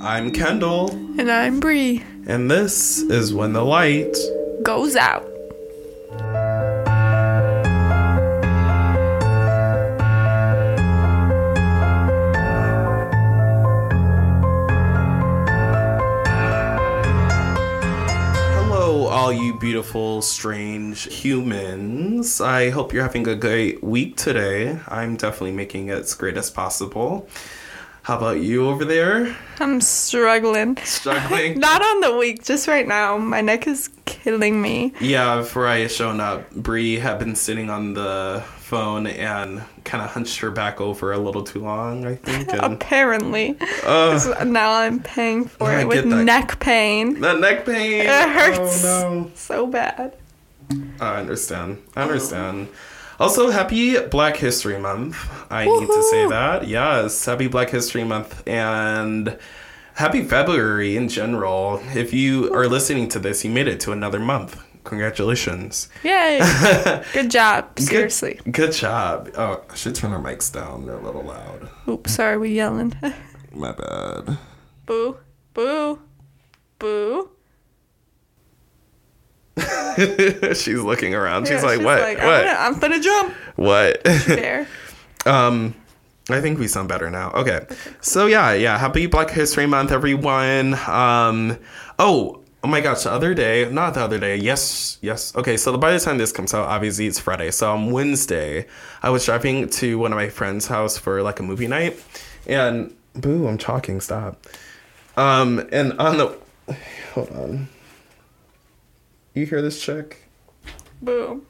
I'm Kendall, And I'm Bri. and this is When the Light. Goes out. Hello, all you beautiful, strange humans. I hope you're having a great week today. I'm definitely making it as great as possible. How about you over there? I'm struggling. Struggling? Not on the week, just right now. My neck is killing me. yeah, before I shown up, Bri had been sitting on the phone and kind of hunched her back over a little too long, I think. And Apparently. uh, now I'm paying for I it with that. neck pain. that neck pain. It hurts. Oh, no. So bad. I understand. I understand. Also, happy Black History Month. I need to say that. Yes, happy Black History Month and happy February in general. If you are listening to this, you made it to another month. Congratulations. Yay. Good job. Seriously. Good, good job. Oh, I should turn our mics down. They're a little loud. Oops, sorry, we yelling. My bad. boo. Boo. Boo. She's looking around. She's Yeah, like, what? I'm what? gonna, I'm gonna jump what? there. Um, I think we sound better now. Okay. So yeah, yeah. Happy Black History Month, everyone. Um, oh, oh my gosh, the other day, not the other day. Yes, yes. Okay. So by the time this comes out, obviously it's Friday. So on Wednesday, I was driving to one of my friend's house for like a movie night, and boo, I'm talking. Stop. Um, and on the, hold on. You hear this chick? Boo.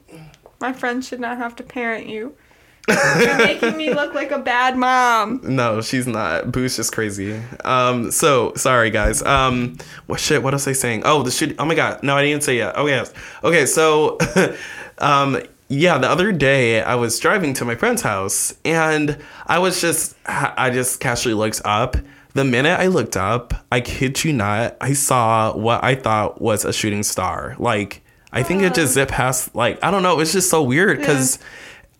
My friend should not have to parent you. You're making me look like a bad mom. No, she's not. Boo's just crazy. Um, so sorry guys. Um, what shit? What was I saying? Oh, the shit. Oh my god. No, I didn't say yet. Oh yes. Okay, so, um, yeah, the other day I was driving to my friend's house and I was just, I just casually looked up. The minute I looked up, I kid you not, I saw what I thought was a shooting star. Like, I think it just zipped past. Like, I don't know. It was just so weird because.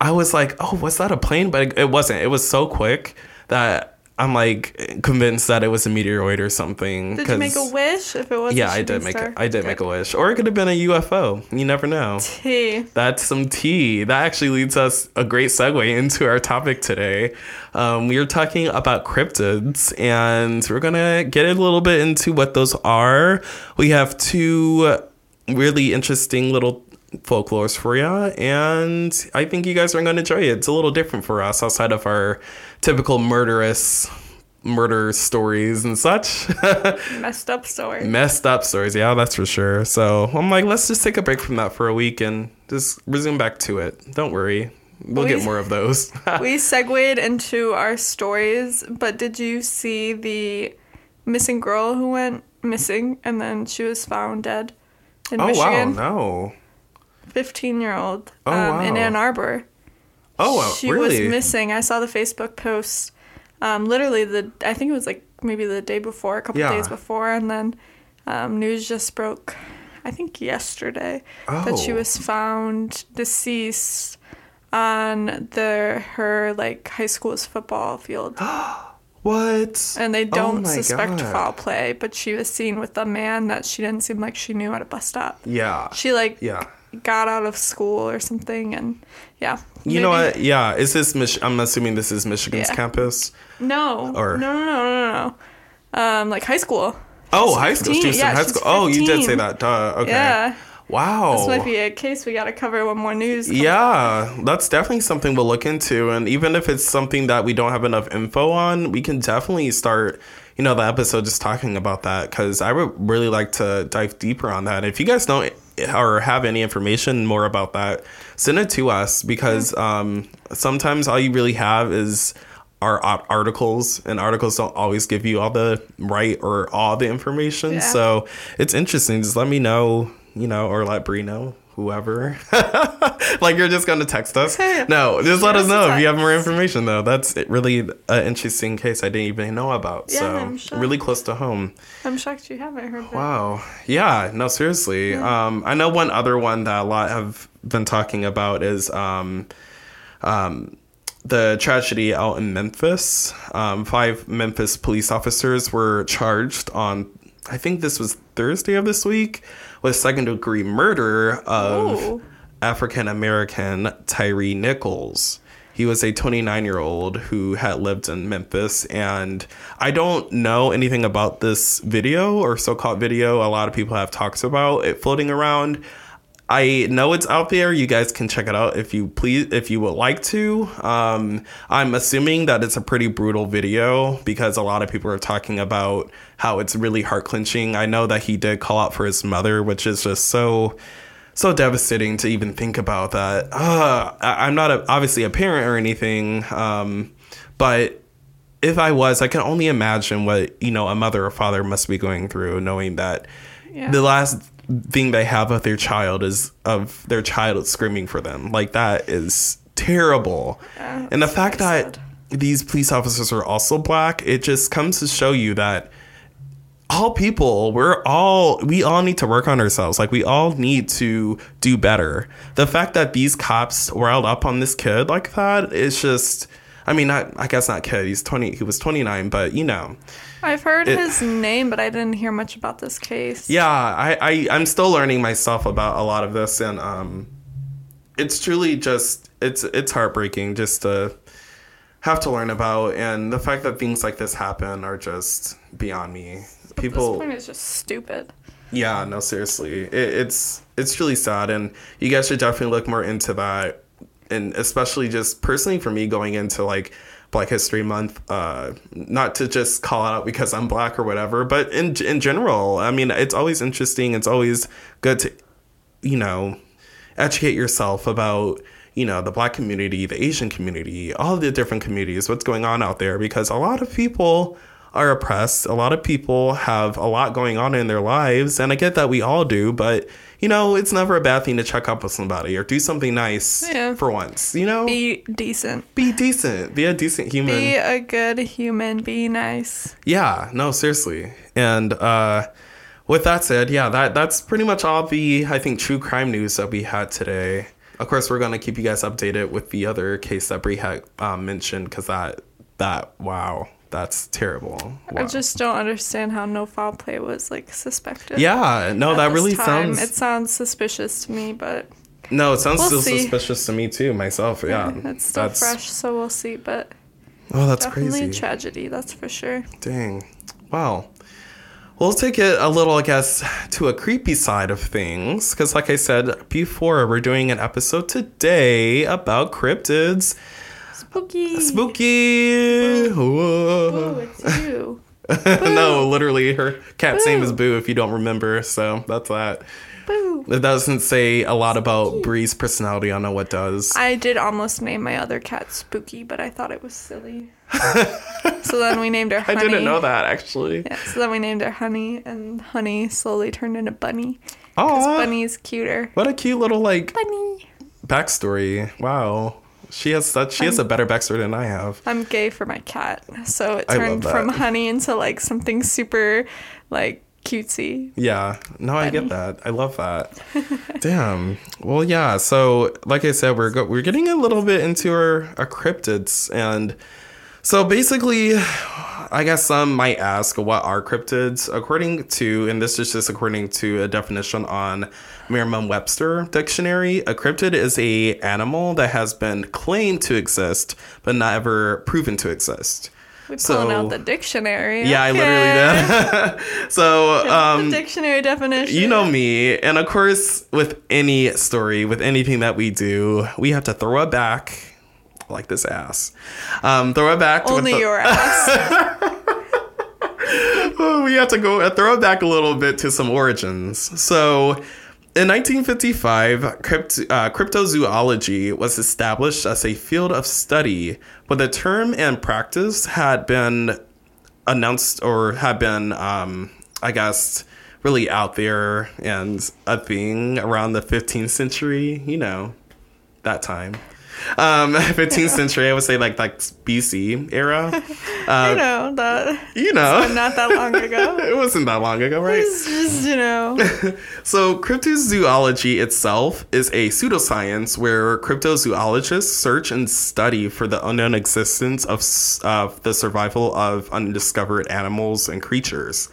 I was like, oh, was that a plane? But it, it wasn't. It was so quick that I'm like convinced that it was a meteoroid or something. Did you make a wish if it was? Yeah, I did make. star? A, I did Good. make a wish, or it could have been a UFO. You never know. Tea. That's some tea. That actually leads us a great segue into our topic today. Um, we are talking about cryptids, and we're gonna get a little bit into what those are. We have two really interesting little folklores for you, and I think you guys are gonna enjoy it. It's a little different for us outside of our typical murderous murder stories and such. Messed up story. messed up stories. Yeah, that's for sure. So I'm like, let's just take a break from that for a week and just resume back to it. Don't worry, we'll get more of those. we segued into our stories, but did you see the missing girl who went missing and then she was found dead in oh wow, Michigan? no. 15 year old Oh, um, in. Ann Arbor. Oh wow, she really? was missing. I saw the Facebook post. Um, literally the I think it was like maybe the day before, a couple Yeah. days before, and then um, news just broke. I think yesterday that she Oh. was found deceased on the her like high school's football field, what? and they Oh don't my suspect God. foul play. But she was seen with a man that she didn't seem like she knew at a bus stop. Yeah. She like yeah. Got out of school or something, and yeah. You know what? Yeah. Is this Mich- I'm assuming this is Michigan's Yeah. campus. No. Or- no, no, no, no, no. Um, like high school. Oh, high school. 15. She in Yeah, high she's school. Oh, you did say that. Duh. Okay. Yeah. Wow. This might be a case we got to cover when more news. Yeah, that's definitely something we'll look into. And even if it's something that we don't have enough info on, we can definitely start, you know, the episode just talking about that because I would really like to dive deeper on that. If you guys know or have any information more about that, send it to us because um, sometimes all you really have is our articles and articles don't always give you all the right or all the information. Yeah. so it's interesting. Just let me know you know or let Bri know whoever like you're just gonna text us no just let us know if you have more information though that's really an interesting case i didn't even know about Yeah, so really close to home I'm shocked you haven't heard that. Wow. Yeah, no, seriously. Um, I know one other one that a lot have been talking about is um, um, the tragedy out in Memphis. Um, five Memphis police officers were charged on, I think this was Thursday of this week, with second degree murder of African American Tyre Nichols. He was a 29 year old who had lived in Memphis, and I don't know anything about this video or so called video. A lot of people have talked about it floating around. I know it's out there. You guys can check it out if you please, if you would like to. Um, I'm assuming that it's a pretty brutal video because a lot of people are talking about how it's really heart clenching. I know that he did call out for his mother, which is just so so devastating to even think about that. Uh, I, I'm not a, obviously a parent or anything, um, but if I was, I can only imagine what you know a mother or father must be going through, knowing that Yeah. the last thing they have of their child is of their child screaming for them. Like that is terrible, Yeah, and the fact that sad. these police officers are also black, it just comes to show you that all people we're all we all need to work on ourselves like we all need to do better the fact that these cops riled up on this kid like that is just i mean not i guess not kid he's 20 he was 29 but you know I've heard it- his name, but I didn't hear much about this case. yeah I, I i'm still learning myself about a lot of this and um it's truly just it's it's heartbreaking just to have to learn about and the fact that things like this happen are just beyond me people this is just stupid. Yeah, no, seriously, it, it's it's really sad, and you guys should definitely look more into that, and especially just personally for me going into like Black History Month, uh, not to just call out because I'm black or whatever, but in in general, I mean, it's always interesting. It's always good to, you know, educate yourself about you know the black community the asian community all the different communities what's going on out there because a lot of people are oppressed a lot of people have a lot going on in their lives and i get that we all do but you know it's never a bad thing to check up with somebody or do something nice Yeah. for once you know be, decent. Be decent. be a decent human Be a good human. Be nice. yeah, no, seriously. And uh with that said, yeah, that that's pretty much all the I think true crime news that we had today. Of course, we're gonna keep you guys updated with the other case that Bri had um, mentioned because that that wow, that's terrible. I just don't understand how no foul play was like suspected. yeah, no, that really time. sounds It sounds suspicious to me, but no, it sounds We'll still see. suspicious to me too, myself. Yeah, it's still fresh, so we'll see. But Oh, that's definitely crazy. a tragedy, that's for sure. Dang. Wow. Well, take it a little, I guess, to a creepy side of things. Because, like I said before, we're doing an episode today about cryptids. Spooky. Spooky. Whoa. it's you. no, literally, her cat's name is Boo. Boo, if you don't remember. So that's that. Boo. It doesn't say a lot about Bri's personality. I don't know what does. I did almost name my other cat Spooky, but I thought it was silly. so then we named her Honey. I didn't know that, actually. Yeah, so then we named her Honey, and Honey slowly turned into Bunny. Oh, Bunny's cuter. what a cute little, like, Bunny. backstory. Wow. She has such. She has a better backstory than I have. I'm gay for my cat, so it turned from Honey into like something super, like cutesy. Yeah, no, I get that. I love that. Damn. Well, yeah. So, like I said, we're go- we're getting a little bit into our, our cryptids, and so basically, I guess some might ask, what are cryptids? According to, and this is just according to a definition on Merriam-Webster dictionary, a cryptid is a animal that has been claimed to exist but not ever proven to exist. We pulling So- out the dictionary. Yeah, I literally did. so, um, the dictionary definition. you know me, and of course, with any story, with anything that we do, we have to throw it back like this ass. Um, throw it back. with Only the- your ass. we have to go uh, throw it back a little bit to some origins. So, in 1955, crypt, uh, cryptozoology was established as a field of study, but the term and practice had been announced or had been, um, I guess, really out there and a thing around the 15th century. You know, that time. Um, 15th century, I would say like like BC era. I Uh, know that. you know, Not that long ago. it wasn't that long ago, right? It's just, you know. So, cryptozoology itself is a pseudoscience where cryptozoologists search and study for the unknown existence of uh, the survival of undiscovered animals and creatures.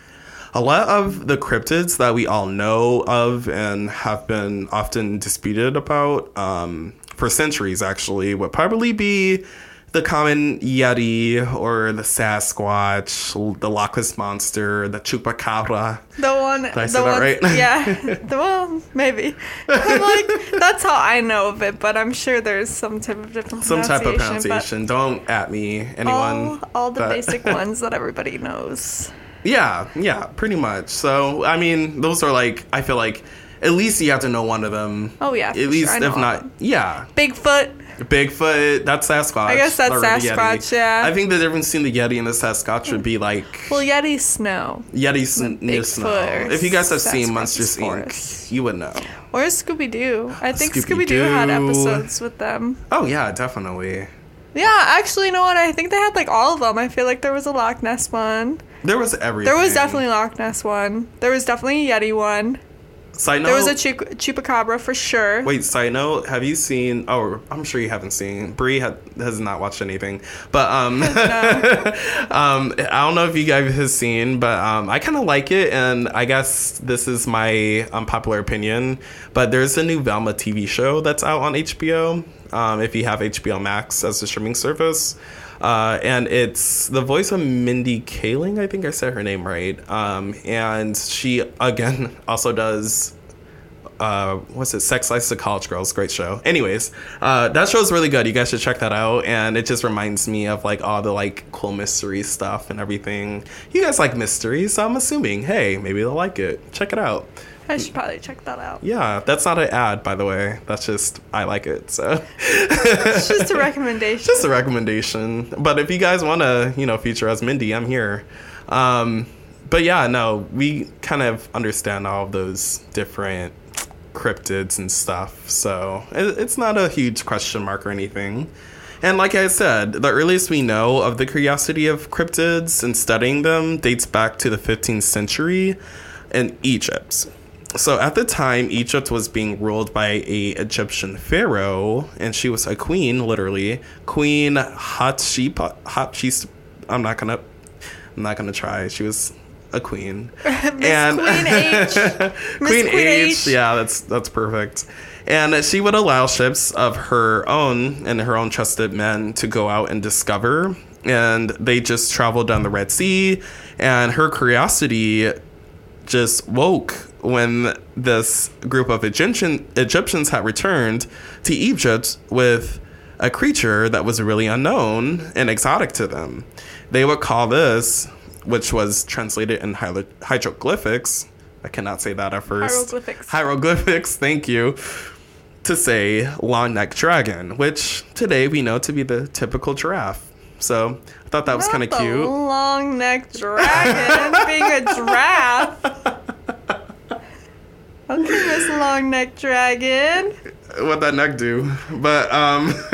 A lot of the cryptids that we all know of and have been often disputed about um, for centuries, actually, would probably be the common Yeti or the Sasquatch, the Loch Ness Monster, the Chupacabra. The one, Did I the say that right? yeah, the one, maybe. I'm like, that's how I know of it, but I'm sure there's some type of different some type of pronunciation. Don't at me, anyone. All, all the that- basic ones that everybody knows. Yeah, yeah, pretty much. So, I mean, those are like, I feel like at least you have to know one of them. Oh, yeah, At least, sure. If not, yeah. Bigfoot. Bigfoot, that's Sasquatch. I guess that's. Sasquatch, yeah. I think the difference between the Yeti and the Sasquatch would be like Well, Yeti snow. Yeti's near snow. If you guys have seen Sasquatch's Monsters. Inc., you would know. Or Scooby Doo. I think Scooby Doo had episodes with them. Oh, yeah, definitely. Yeah, actually, you know what? I think they had like all of them. I feel like there was a Loch Ness one. There was everything. There was definitely a Loch Ness one. There was definitely a Yeti one. Side note, There was a Chup- Chupacabra for sure. Wait, side note, have you seen? Oh, I'm sure you haven't seen. Bri ha- has not watched anything, but um, um, I don't know if you guys have seen, but um, I kind of like it, and I guess this is my unpopular opinion, but there's a new Velma TV show that's out on HBO. Um, if you have HBO Max as a streaming service. Uh, and it's the voice of Mindy Kaling, I think I said her name right. Um, and she again also does uh, what's it? Sex Life of College Girls, great show. Anyways, uh, that show's really good. You guys should check that out. And it just reminds me of like all the like cool mystery stuff and everything. You guys like mysteries, so I'm assuming, hey, maybe they'll like it. Check it out. I should probably check that out. Yeah, that's not an ad, by the way. That's just I like it. So It's just a recommendation. just a recommendation. But if you guys want to, you know, feature as Mindy, I'm here. Um, but yeah, no, we kind of understand all of those different cryptids and stuff. So it, it's not a huge question mark or anything. And like I said, the earliest we know of the curiosity of cryptids and studying them dates back to the 15th century in Egypt. So at the time, Egypt was being ruled by a Egyptian pharaoh, and she was a queen, literally Queen Hatshepsut. Hatshepsut. I'm not gonna. I'm not gonna try. She was a queen. and Queen H. Queen Queen H. H. Yeah, that's that's perfect. And she would allow ships of her own and her own trusted men to go out and discover. And they just traveled down the Red Sea, and her curiosity just woke when this group of Egyptian Egyptians had returned to Egypt with a creature that was really unknown and exotic to them. They would call this, which was translated in hiero- hieroglyphics. I cannot say that at first. Hieroglyphics. Hieroglyphics, thank you. To say long necked dragon, which today we know to be the typical giraffe. So I thought that was kind of cute. Long necked dragon being a giraffe. Okay, Miss Long necked dragon. what that neck do. But um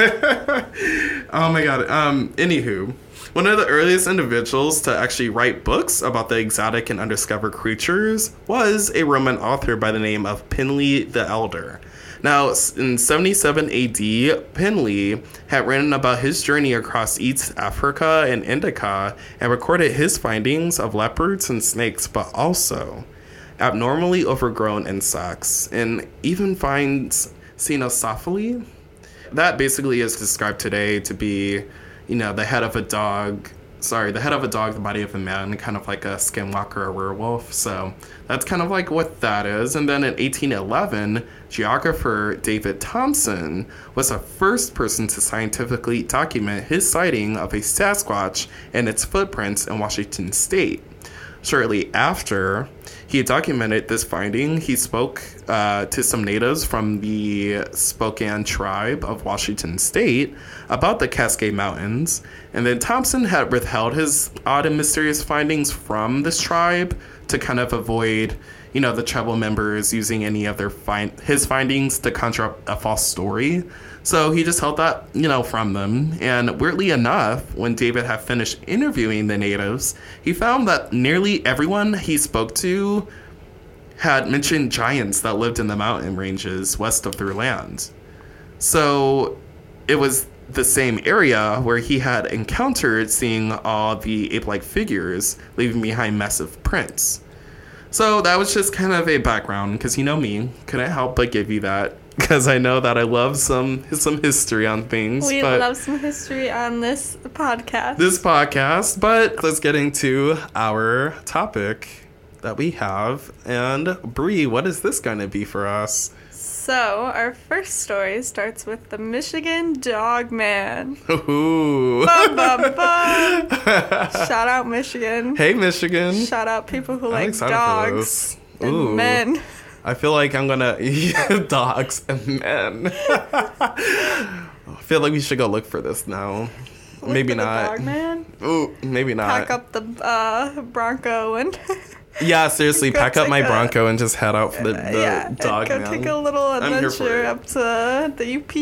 oh my god. Um anywho, one of the earliest individuals to actually write books about the exotic and undiscovered creatures was a Roman author by the name of Pinley the Elder. Now, in 77 AD, Pinley had written about his journey across East Africa and Indica and recorded his findings of leopards and snakes, but also abnormally overgrown insects, and even finds Cynocephaly. That basically is described today to be, you know, the head of a dog. Sorry, the head of a dog, the body of a man, kind of like a skinwalker or werewolf. So that's kind of like what that is. And then in 1811, geographer David Thompson was the first person to scientifically document his sighting of a Sasquatch and its footprints in Washington state. Shortly after he documented this finding, he spoke uh, to some natives from the Spokane tribe of Washington State about the Cascade Mountains, and then Thompson had withheld his odd and mysterious findings from this tribe to kind of avoid, you know, the tribal members using any of their find his findings to conjure up a false story. So he just held that, you know, from them. And weirdly enough, when David had finished interviewing the natives, he found that nearly everyone he spoke to had mentioned giants that lived in the mountain ranges west of their land. So it was the same area where he had encountered seeing all the ape like figures leaving behind massive prints. So that was just kind of a background because you know me, couldn't help but give you that because I know that I love some some history on things. We love some history on this podcast. this podcast, but let's get into our topic that we have. And Bri, what is this going to be for us? So, our first story starts with the Michigan Dog Man. Ooh. Bum, bum, bum. Shout out Michigan. hey, Michigan. Shout out people who I'm like dogs and Ooh. men. I feel like I'm gonna dogs and men. I feel like we should go look for this now. Look maybe not. Dog man. Ooh, maybe not. Pack up the uh, Bronco and Yeah, seriously, pack up my a- Bronco and just head out for the, the yeah, and dog go man. take a little I'm here for adventure up to the UP.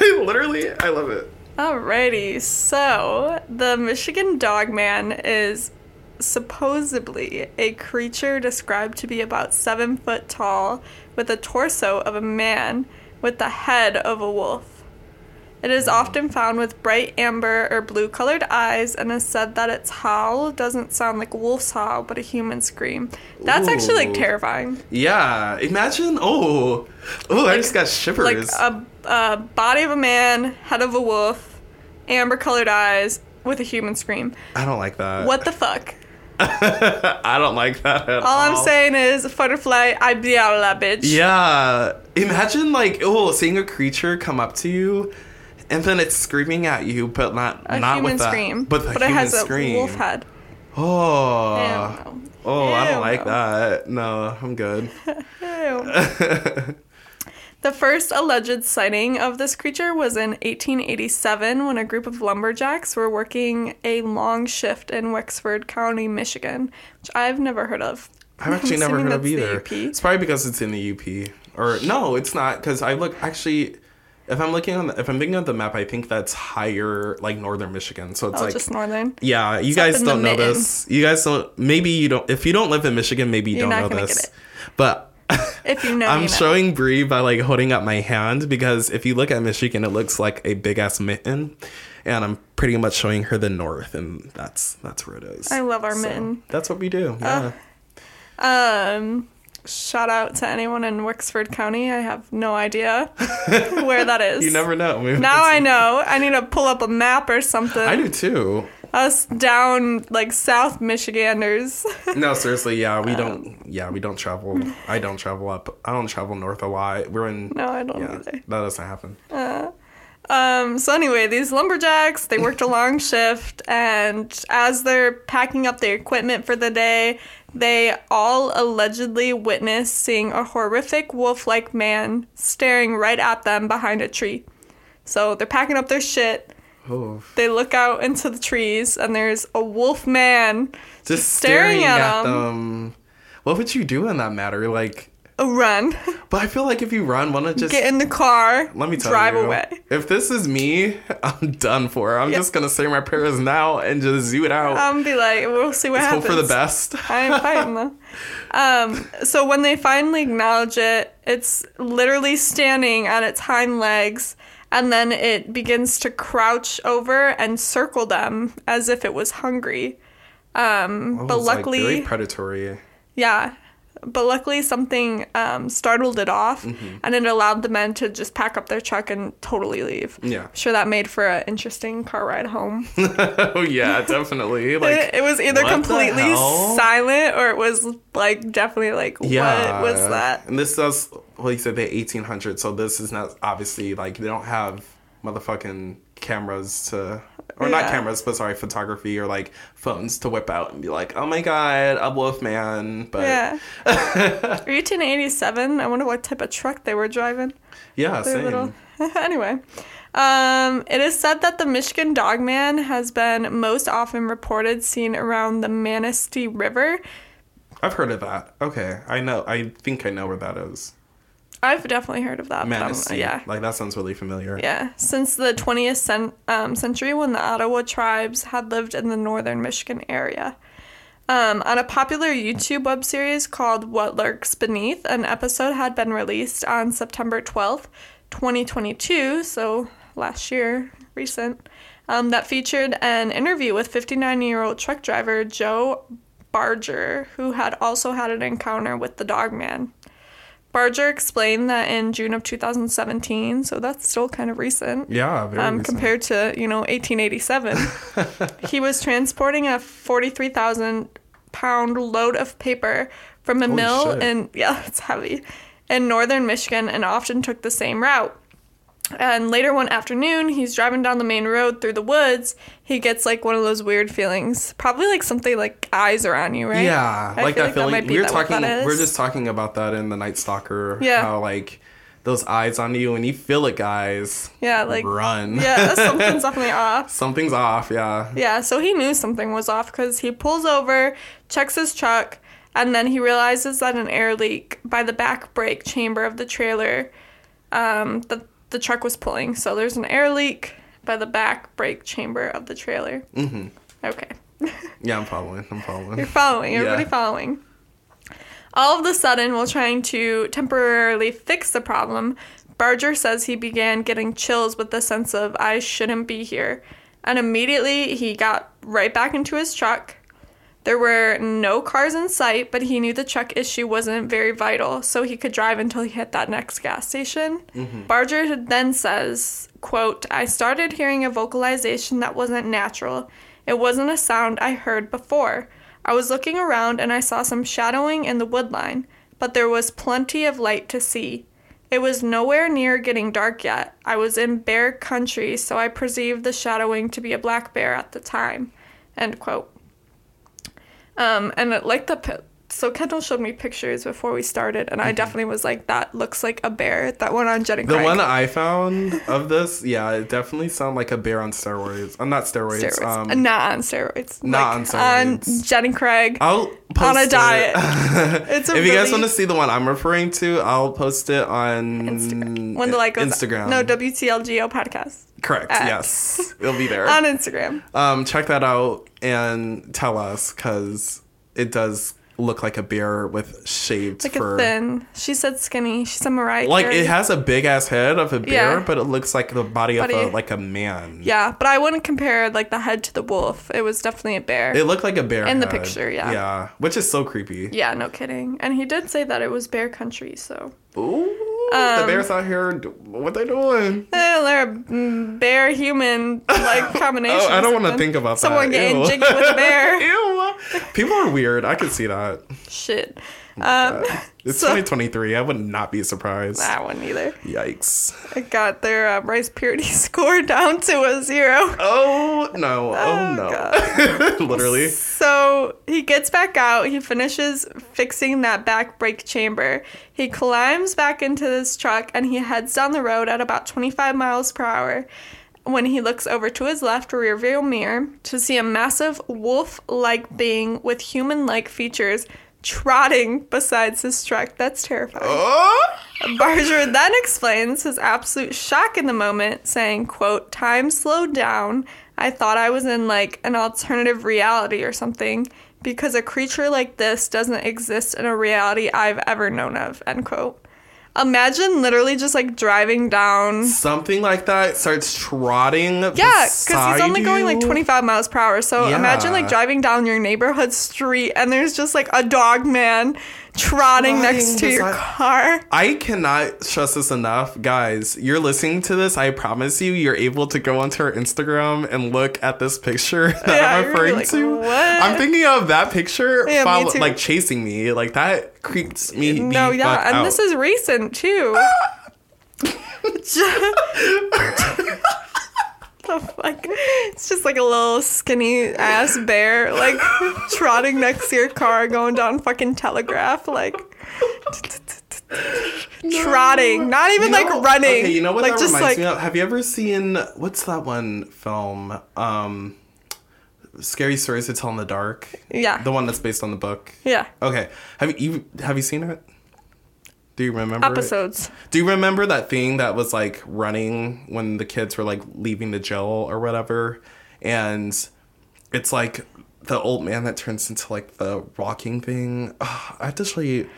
Literally, I love it. Alrighty, so the Michigan Dog Man is supposedly a creature described to be about seven foot tall, with the torso of a man, with the head of a wolf. It is often found with bright amber or blue colored eyes and is said that its howl doesn't sound like a wolf's howl but a human scream. That's actually like terrifying. Yeah, imagine. Oh, oh, I just got shivers. Like a, a body of a man, head of a wolf, amber colored eyes with a human scream. I don't like that. What the fuck? I don't like that at all. All I'm saying is, butterfly, I be out of that bitch. Yeah, imagine like oh, seeing a creature come up to you, and then it's screaming at you, but not A not human with that, scream. but the it has scream. a wolf head. Oh, Ew, oh, I don't like that. No, I'm good. The first alleged sighting of this creature was in 1887 when a group of lumberjacks were working a long shift in Wexford County, Michigan, which I've never heard of. I've actually never heard of either. It's probably because it's in the UP, or no, it's not. Because I look actually. If I'm looking on, the, if I'm looking at the map, I think that's higher, like northern Michigan. So it's Oh, like, just northern. yeah, you It's guys don't know mitten. this. You guys don't. Maybe you don't. If you don't live in Michigan, maybe you You're don't not know this. get it. But If you know, I'm you know. showing Bri by like holding up my hand because if you look at Michigan, it looks like a big ass mitten, and I'm pretty much showing her the north, and that's that's where it is. I love our mitten. That's what we do. Yeah. Um, shout out to anyone in Wexford County. I have no idea where that is. you never know. Maybe Now I know. I need to pull up a map or something. I do too. Us down like South Michiganders. No, seriously, yeah, we Um, don't. Yeah, we don't travel. I don't travel up. I don't travel north a lot. We're in. no, I don't yeah, either. that doesn't happen. Um, so anyway, these lumberjacks, they worked a long shift and as they're packing up their equipment for the day, they all allegedly witnessed seeing a horrific wolf-like man staring right at them behind a tree. So they're packing up their shit. Oh, They look out into the trees and there's a wolf man just staring staring, at at, 'em. them. What would you do in that matter? Like, run, but I feel like if you run, want to just get in the car, let me tell drive you. away. If this is me, I'm done for. I'm Yeah. just gonna say my prayers now and just zoo it out. I'm be like, we'll see what Let's hope for the best. I am fighting though. Um, so when they finally acknowledge it, it's literally standing on its hind legs, and then it begins to crouch over and circle them as if it was hungry. Um, Oh, but it's, like, luckily, very predatory. yeah. But luckily, something um, startled it off, Mm-hmm. and it allowed the men to just pack up their truck and totally leave. Yeah. I'm sure that made for an interesting car ride home. oh yeah, definitely. Like it, it was either completely silent or it was like definitely like Yeah. what was that? And this does well you said the eighteen hundreds, so this is not obviously like they don't have motherfucking cameras to, or not cameras, but sorry, photography or like phones to whip out and be like, oh my god, a wolf man. But Yeah. 1887. I wonder what type of truck they were driving. yeah, same. little. anyway, um, it is said that the Michigan Dogman has been most often reported seen around the Manistee River. I've heard of that. Okay, I know. I think I know where that is. I've definitely heard of that. Manistee. yeah. Like that sounds really familiar. Yeah, since the 20th cen- um, century when the Ottawa tribes had lived in the northern Michigan area. Um, on a popular YouTube web series called What Lurks Beneath, an episode had been released on September 12th, 2022, so last year, recent, um, that featured an interview with 59 year old truck driver Joe Barger, who had also had an encounter with the dogman. Barger explained that in June of 2017, so that's still kind of recent. Yeah, very Um, recent. compared to you know 1887, he was transporting a 43,000 pound load of paper from a Holy mill shit. in yeah it's heavy in northern Michigan and often took the same route. And later one afternoon, he's driving down the main road through the woods. He gets like one of those weird feelings, probably like something like eyes are on you, right? Yeah, I like feel that feeling. might be we're that talking. We are just talking about that in the Night Stalker. Yeah. How like those eyes on you, and you feel it, guys. yeah, like Run. yeah, something's definitely off. Something's off. Yeah. Yeah, so he knew something was off because he pulls over, checks his truck, and then he realizes that an air leak by the back brake chamber of the trailer um, that the truck was pulling. So there's an air leak by the back brake chamber of the trailer. Mm-hmm. Okay. Yeah, I'm following. I'm following. You're following. Yeah. Everybody following. All of a sudden, while trying to temporarily fix the problem, Barger says he began getting chills with the sense of, I shouldn't be here. And immediately, he got right back into his truck. There were no cars in sight, but he knew the truck issue wasn't very vital, so he could drive until he hit that next gas station. Mm-hmm. Barger then says, quote, I started hearing a vocalization that wasn't natural. It wasn't a sound I heard before. I was looking around and I saw some shadowing in the woodline, but there was plenty of light to see. It was nowhere near getting dark yet. I was in bear country, so I perceived the shadowing to be a black bear at the time. End quote. Um, and it- like the so Kendall showed me pictures before we started, and I definitely was like, "That looks like a bear." That one on Jenny Craig. The Craig. one I found of this, yeah, it definitely sounded like a bear on steroids. I'm not steroids. steroids, Um, not on steroids. not on On steroids. Jenny Craig. I'll post on a it. diet. It's a if you guys want to see the one I'm referring to, I'll post it on Instagram. When the like goes Instagram. No, WTLGO podcast correct. X. Yes, it'll be there. on Instagram. um, check that out and tell us because it does look like a bear with shaved Like fur. a thin. She said skinny. She said Mariah. like Carey. it has a big ass head of a bear, Yeah. but it looks like the body, of a like a man. Yeah, but I wouldn't compare like the head to the wolf. It was definitely a bear. It looked like a bear In the picture, yeah. Yeah, which is so creepy. yeah, no kidding. And he did say that it was bear country. So Ooh, the Um, bears out here, what they doing? Eh, they're a mm, bear human like combination. Oh, I don't want to think about Someone that. getting Ew. jiggy with a bear. Ew. People are weird. I could see that. Shit. Um, It's so- 2023. I would not be surprised. that one either. Yikes. I got their uh, rice purity score down to a zero. Oh no. Oh, Oh, no. Literally. So he gets back out. He finishes fixing that back brake chamber. He climbs back into this truck and he heads down the road at about 25 miles per hour. When he looks over to his left rearview mirror to see a massive wolf-like being with human-like features trotting besides his truck. That's terrifying. Oh. Barger then explains his absolute shock in the moment, saying, quote, time slowed down. I thought I was in like an alternative reality or something because a creature like this doesn't exist in a reality I've ever known of, end quote. Imagine literally just like driving down. Something like that starts trotting. Yeah, because he's only going like 25 miles per hour. So imagine like driving down your neighborhood street and there's just like a dog man trotting next to your beside- car. I cannot stress this enough, guys. You're listening to this. I promise you, you're able to go onto our Instagram and look at this picture that Yeah, I'm referring like, to. "What?" I'm thinking of that picture, Yeah, follow- like chasing me. Like that creeps me. No, the yeah, fuck and out. this is recent too. the fuck? It's just like a little skinny ass bear, like trotting next to your car, going down fucking telegraph, like trotting, not even You like running. Okay, you know what like that just reminds like me of? Have you ever seen what's that one film? Um, Scary Stories to Tell in the Dark. yeah, The one that's based on the book. yeah. Okay, have you have you seen it? Do you remember it? Episodes. Do you remember that thing that was like running when the kids were like leaving the jail or whatever? And it's like the old man that turns into like the rocking thing. Ugh, I have to show you.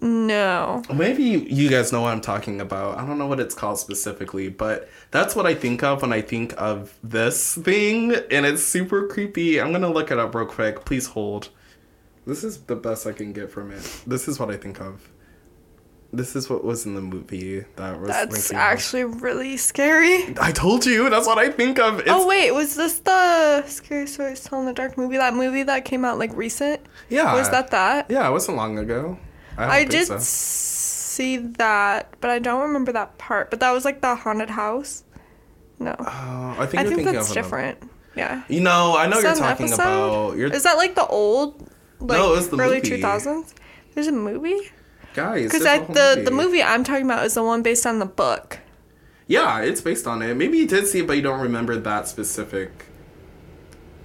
No. Maybe you guys know what I'm talking about. I don't know what it's called specifically, but that's what I think of when I think of this thing, and it's super creepy. I'm gonna look it up real quick. Please hold. This is the best I can get from it. This is what I think of. This is what was in the movie that was. That's actually really scary. I told you. That's what I think of. It's, oh wait, was this the Scary Stories Tell in the Dark movie? That movie that came out like recent? yeah. Was that that? Yeah, it wasn't long ago. I, I did so. see that, but I don't remember that part. But that was like the haunted house. No, Oh, I think I think that's of another- different. Yeah. You know, I know Is you're talking episode? about. You're Is that like the old, like No, it was the early two thousands? There's a movie. Guys. Because there's a whole the the movie I'm talking about is the one based on the book. Yeah, it's based on it. Maybe you did see it, but you don't remember that specific.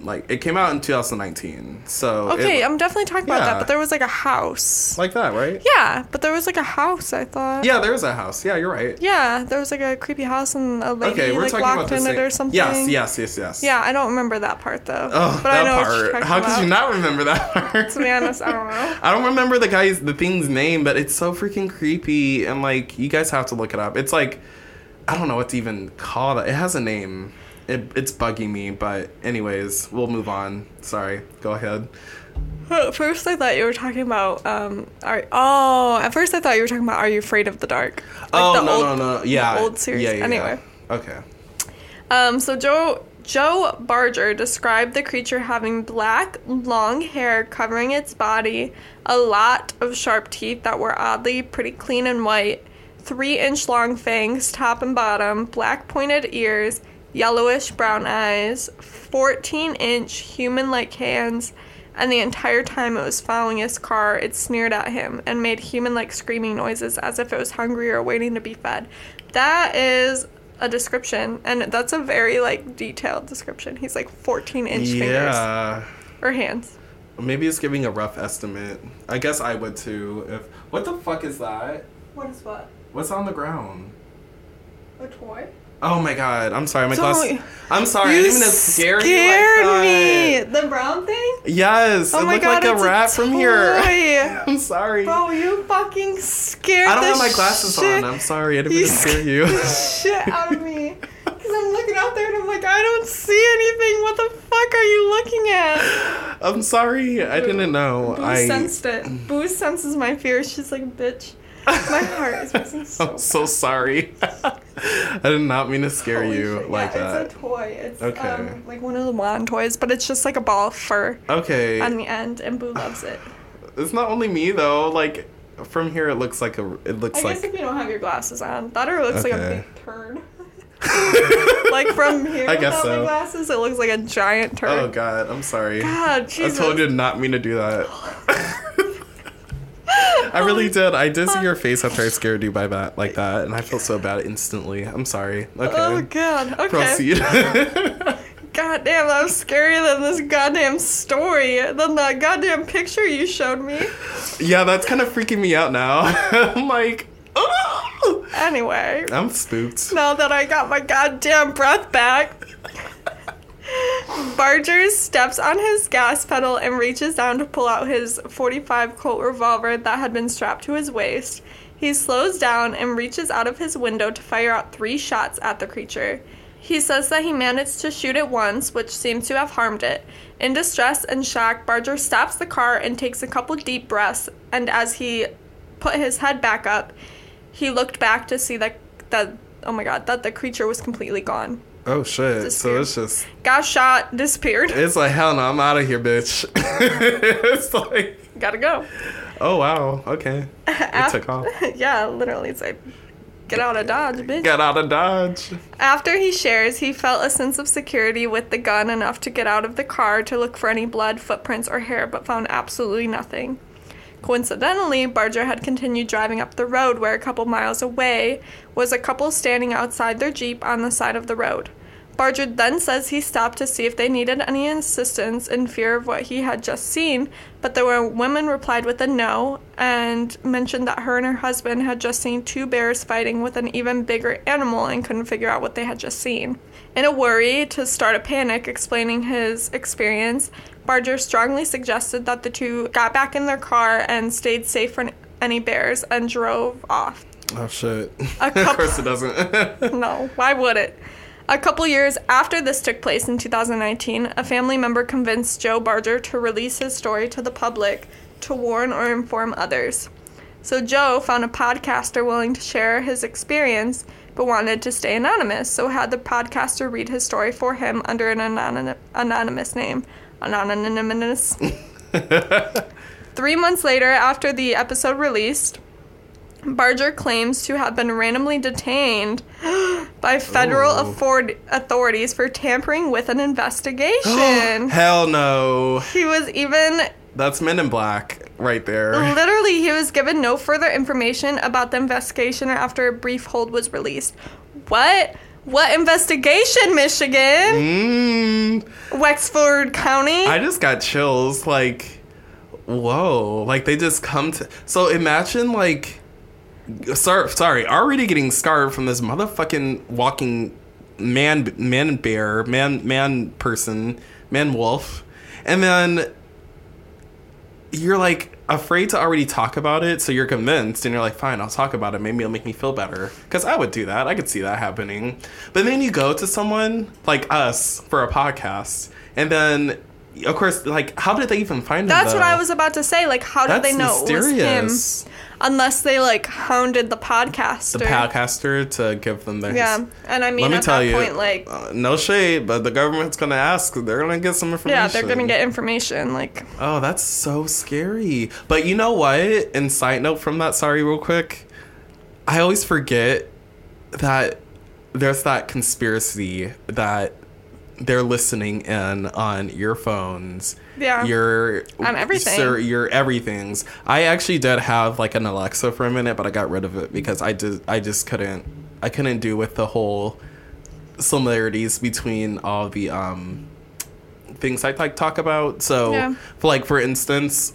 Like it came out in 2019, so Okay, it- I'm definitely talking about that. But there was like a house. like that, right? Yeah, but there was like a house. I thought. Yeah, there was a house. Yeah, you're right. Yeah, there was like a creepy house and a lady Okay, we're like locked in same. it or something. Yes, yes, yes, yes. Yeah, I don't remember that part though. Oh, but that I know part. How could you not remember that part? To be honest, I don't know. I don't remember the guy's the thing's name, but it's so freaking creepy and like you guys have to look it up. It's like I don't know what to even call it. It has a name. It, it's bugging me, but anyways, we'll move on. Sorry, go ahead. At first, I thought you were talking about. Um, are, oh, at first I thought you were talking about Are You Afraid of the Dark? Like oh the no old- no no yeah old series. Yeah, yeah, Anyway. yeah. Okay. Um, so Joe Joe Barger described the creature having black, long hair covering its body, a lot of sharp teeth that were oddly pretty clean and white, three inch long fangs, top and bottom, black pointed ears, yellowish brown eyes, 14 inch human like hands, and the entire time it was following his car, it sneered at him and made human like screaming noises as if it was hungry or waiting to be fed. That is a description, and that's a very like detailed description. He's like 14 inch fingers or hands. Maybe it's giving a rough estimate. I guess I would too. If what the fuck is that? What is what? What's on the ground? A toy? Oh my god! I'm sorry. My Don't- glass. I'm sorry. I didn't to scare you scared like me. The brown thing? Yes, Oh it my looked God, like a it's a rat from here. I'm sorry. Bro, you fucking scared me. I don't have my glasses shit, on. I'm sorry. I didn't You mean to scare you. the shit out of me. Because I'm looking out there and I'm like, I don't see anything. What the fuck are you looking at? I'm sorry. I didn't know. Boo I. sensed it. Boo senses my fear. She's like, bitch. My heart is racing so I'm so sorry. I did not mean to scare Holy you shit. like yeah, that. It's a toy. It's Okay. um, like one of the wand toys, but it's just like a ball of fur Okay. on the end, and Boo loves it. It's not only me though. Like from here, it looks like a. It looks I like. guess if you don't have your glasses on, that or it looks like a big turd. like from here I guess without so. my glasses, it looks like a giant turd. Oh God, I'm sorry. God, Jesus. I told you not mean to do that. I really did. I did see your face after I scared you by that, like that, and I felt so bad instantly. I'm sorry. Oh, okay. Oh god. Okay. Proceed. God damn, that was scarier than this goddamn story. Than that goddamn picture you showed me. yeah, that's kind of freaking me out now. I'm like, oh! Anyway, I'm spooked. now that I got my goddamn breath back. Barger steps on his gas pedal and reaches down to pull out his 45 Colt revolver that had been strapped to his waist. He slows down and reaches out of his window to fire out three shots at the creature. He says that he managed to shoot it once, which seems to have harmed it. In distress and shock, Barger stops the car and takes a couple deep breaths, and as he put his head back up, he looked back to see that that oh my god, that the creature was completely gone. Oh shit. So it's just Got shot, disappeared. it's like hell no, I'm out of here, bitch. it's like Gotta go. oh wow, okay. It took off. yeah, literally, it's like Get out of Dodge, bitch. Get out of Dodge. After he shares, he felt a sense of security with the gun enough to get out of the car to look for any blood, footprints, or hair, but found absolutely nothing. Coincidentally, Barger had continued driving up the road where a couple miles away was a couple standing outside their Jeep on the side of the road. Barger then says he stopped to see if they needed any assistance in fear of what he had just seen, but the woman replied with a no and mentioned that her and her husband had just seen two bears fighting with an even bigger animal and couldn't figure out what they had just seen. In a worry to start a panic explaining his experience, Barger strongly suggested that the two got back in their car and stayed safe from any bears and drove off. Oh shit. A of course it doesn't. No, why would it? A couple years after this took place in 2019, a family member convinced Joe Barger to release his story to the public to warn or inform others. So Joe found a podcaster willing to share his experience but wanted to stay anonymous, so had the podcaster read his story for him under an anonym- anonymous name. Anonymous. Three months later, after the episode released, Barger claims to have been randomly detained by federal afford- authorities for tampering with an investigation. Hell no. he was even That's Men in Black right there. literally he was given no further information about the investigation after a brief hold was released. What? What investigation, Michigan? Mm, Wexford County? I just got chills. Like, whoa. Like, they just come to. So imagine, like. Sorry, sorry, already getting scarred from this motherfucking walking man, man bear, man, man person, man wolf, and then you're like afraid to already talk about it, so you're convinced, and you're like, fine, I'll talk about it. Maybe it'll make me feel better. Because I would do that. I could see that happening. But then you go to someone like us for a podcast, and then, of course, like, how did they even find him? That's what? I was about to say. Like, how did That's they know it was him? Unless they like hounded the podcaster. The podcaster to give them their. Yeah, and I mean, Let me at tell that you, point, like, uh, no shade, but the government's gonna ask. They're gonna get some information. yeah, they're gonna get information. Like, Oh, that's so scary. But you know what? And side note from that, sorry, real quick. I always forget that there's that conspiracy that they're listening in on your phones. Yeah. Your On everything. Sir, your everything's. I actually did have like an Alexa for a minute, but I got rid of it because I did I just couldn't I couldn't do with the whole similarities between all the um things I like talk about. So, Yeah. for, like for instance,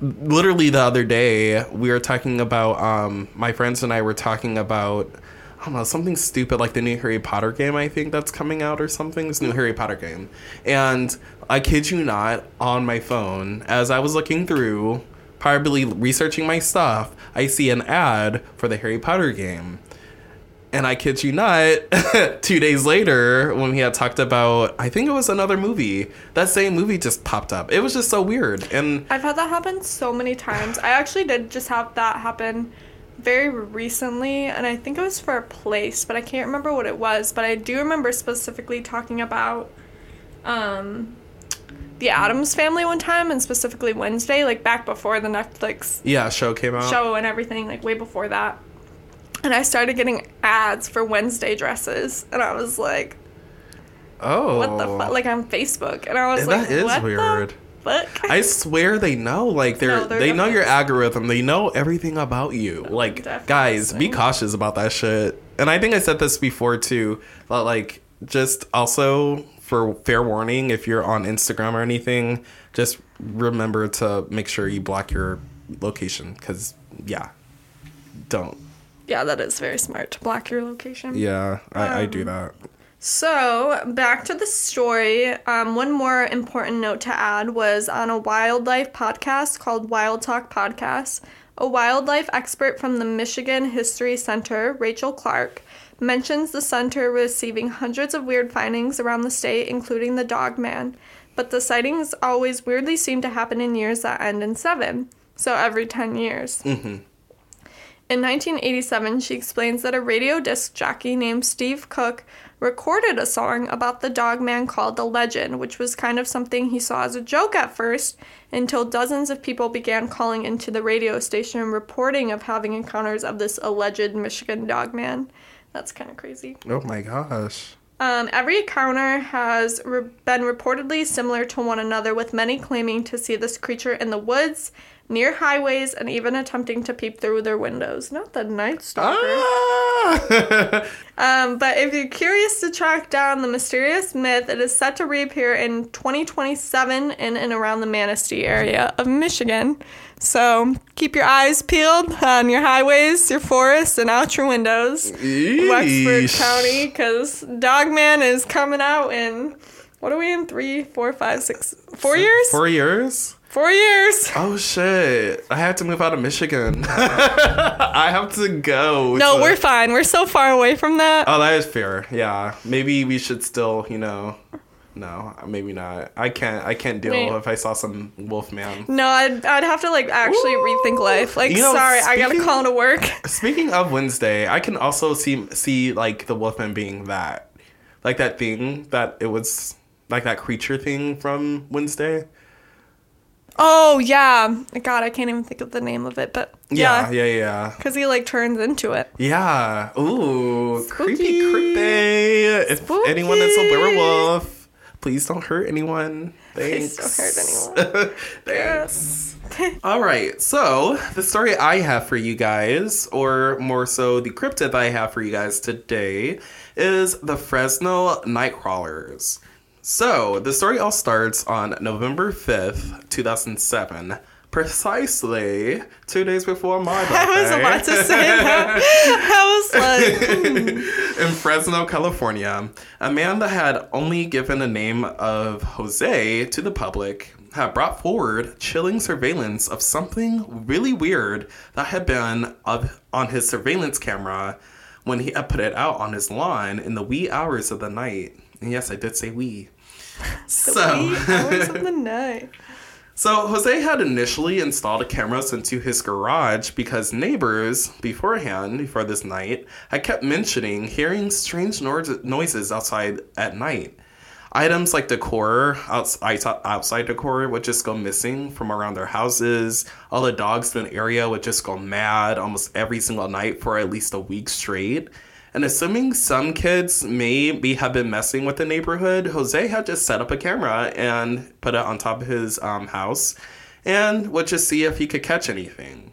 literally the other day we were talking about um my friends and I were talking about don't know something stupid like the new Harry Potter game I think that's coming out or something this new Harry Potter game and I kid you not on my phone as I was looking through probably researching my stuff I see an ad for the Harry Potter game and I kid you not, two days later, when we had talked about, I think it was another movie, that same movie just popped up. It was just so weird. And I've had that happen so many times. I actually did just have that happen very recently, and I think it was for a place, but I can't remember what it was. But I do remember specifically talking about um, the Addams family one time, and specifically Wednesday, like back before the Netflix yeah, show came out. show and everything, like way before that. And I started getting ads for Wednesday dresses, and I was like, Oh. "What the fuck?" Like on Facebook, and I was like, That is "What weird. the fuck?" I swear they know, like they're, No, they're they know your algorithm. They know everything about you. Like guys, be cautious about that shit. And I think I said this before too. But like, just also for fair warning, if you're on Instagram or anything, just remember to make sure you block your location. Cause yeah, don't. Yeah, that is very smart to block your location. Yeah, I, I Um, do that. So, back to the story. Um, one more important note to add was on a wildlife podcast called Wildtalk Podcast. A wildlife expert from the Michigan History Center, Rachel Clark, mentions the center receiving hundreds of weird findings around the state, including the dog man. But the sightings always weirdly seem to happen in years that end in seven, so every 10 years. In 1987, she explains that a radio disc jockey named Steve Cook recorded a song about the dog man called The Legend, which was kind of something he saw as a joke at first until dozens of people began calling into the radio station reporting of having encounters of this alleged Michigan dog man. That's kind of crazy. Oh my gosh. Um, every encounter has re- been reportedly similar to one another, with many claiming to see this creature in the woods, near highways, and even attempting to peep through their windows. Not the Night Stalker. Ah! Um, but if you're curious to track down the mysterious myth, it is set to reappear in 2027 in and around the Manistee area of Michigan. So keep your eyes peeled on your highways, your forests, and out your windows. Wexford County, because Dogman is coming out in what are we in? Three, four, five, six, four years? Four years? Four years. Oh shit. I have to move out of Michigan. I have to go. No, we're fine. We're so far away from that. Oh, that is fair. Yeah. Maybe we should still, you know. No, maybe not. I can't. I can't deal Wait. if I saw some wolf man. No, I'd, I'd have to like actually Ooh. rethink life. Like, You know, sorry, I gotta call to work. Speaking of Wednesday, I can also see see like the wolfman being that, like that thing that it was like that creature thing from Wednesday. Oh yeah, God, I can't even think of the name of it, but Yeah, yeah, yeah, yeah. because he like turns into it. Yeah. Ooh, creepy, Spooky. creepy. If anyone that's a werewolf, please don't hurt anyone. Please Thanks. don't hurt anyone. Thanks. All right. So the story I have for you guys, or more so, the cryptid I have for you guys today, is the Fresno Nightcrawlers. So the story all starts on November fifth, two thousand seven. Precisely two days before my birthday. I was about to say that. I was like, hmm. in Fresno, California, a man that had only given the name of Jose to the public had brought forward chilling surveillance of something really weird that had been on his surveillance camera when he had put it out on his lawn in the wee hours of the night. And yes, I did say wee. So, wee hours of the night. so Jose had initially installed a cameras into his garage because neighbors beforehand, before this night, had kept mentioning hearing strange nois- noises outside at night. Items like decor, outs- outs- outside decor, would just go missing from around their houses. All the dogs in the area would just go mad almost every single night for at least a week straight. And assuming some kids maybe have been messing with the neighborhood, Jose had just set up a camera and put it on top of his um, house and would just see if he could catch anything.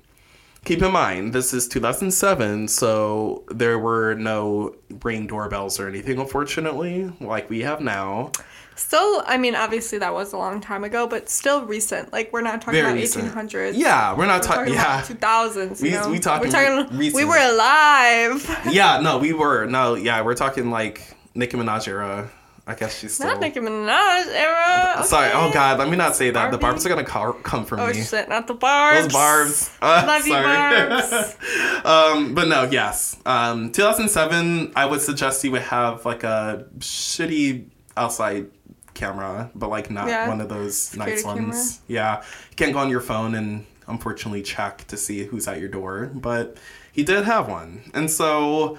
Keep in mind, this is 2007, so there were no ring doorbells or anything, unfortunately, like we have now. Still, I mean, obviously that was a long time ago, but still recent. Like we're not talking Very about recent. 1800s. Yeah, we're not We're talking. talking Yeah, about 2000s. You We- know? we talking We're talking. We were alive. yeah, no, we were. No, yeah, we're talking like Nicki Minaj era. I guess she's still. Not Nicki Minaj era. Sorry. Oh God, let me not say that. The Barbie? barbs are gonna car- come for Oh me. shit! Not the barbs. Those barbs. Uh, Love you, barbs. um, but no, yes. Um, 2007. I would suggest you would have like a shitty outside camera, but like not Yeah. one of those nice ones. camera. Yeah, you can't go on your phone and unfortunately check to see who's at your door. But he did have one, and so.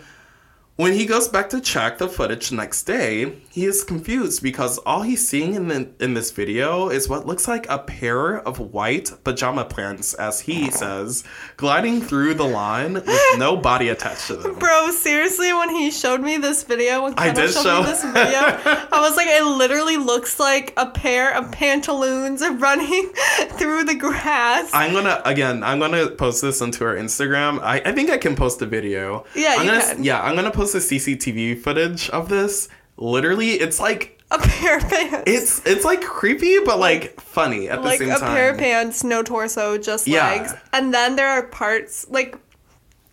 When he goes back to check the footage the next day, he is confused because all he's seeing in the, in this video is what looks like a pair of white pajama pants, as he says, gliding through the lawn with no body attached to them. Bro, seriously, when he showed me this video, when I Kendall did showed show- me this video, I was like, it literally looks like a pair of pantaloons running through the grass. I'm gonna again. I'm gonna post this onto our Instagram. I, I think I can post a video. Yeah, I'm you gonna, can. Yeah, I'm gonna post the CCTV footage of this. Literally, it's like a pair of pants. it's it's like creepy, but like funny at the like same a pair of pants, no torso, just Yeah. legs. And then there are parts like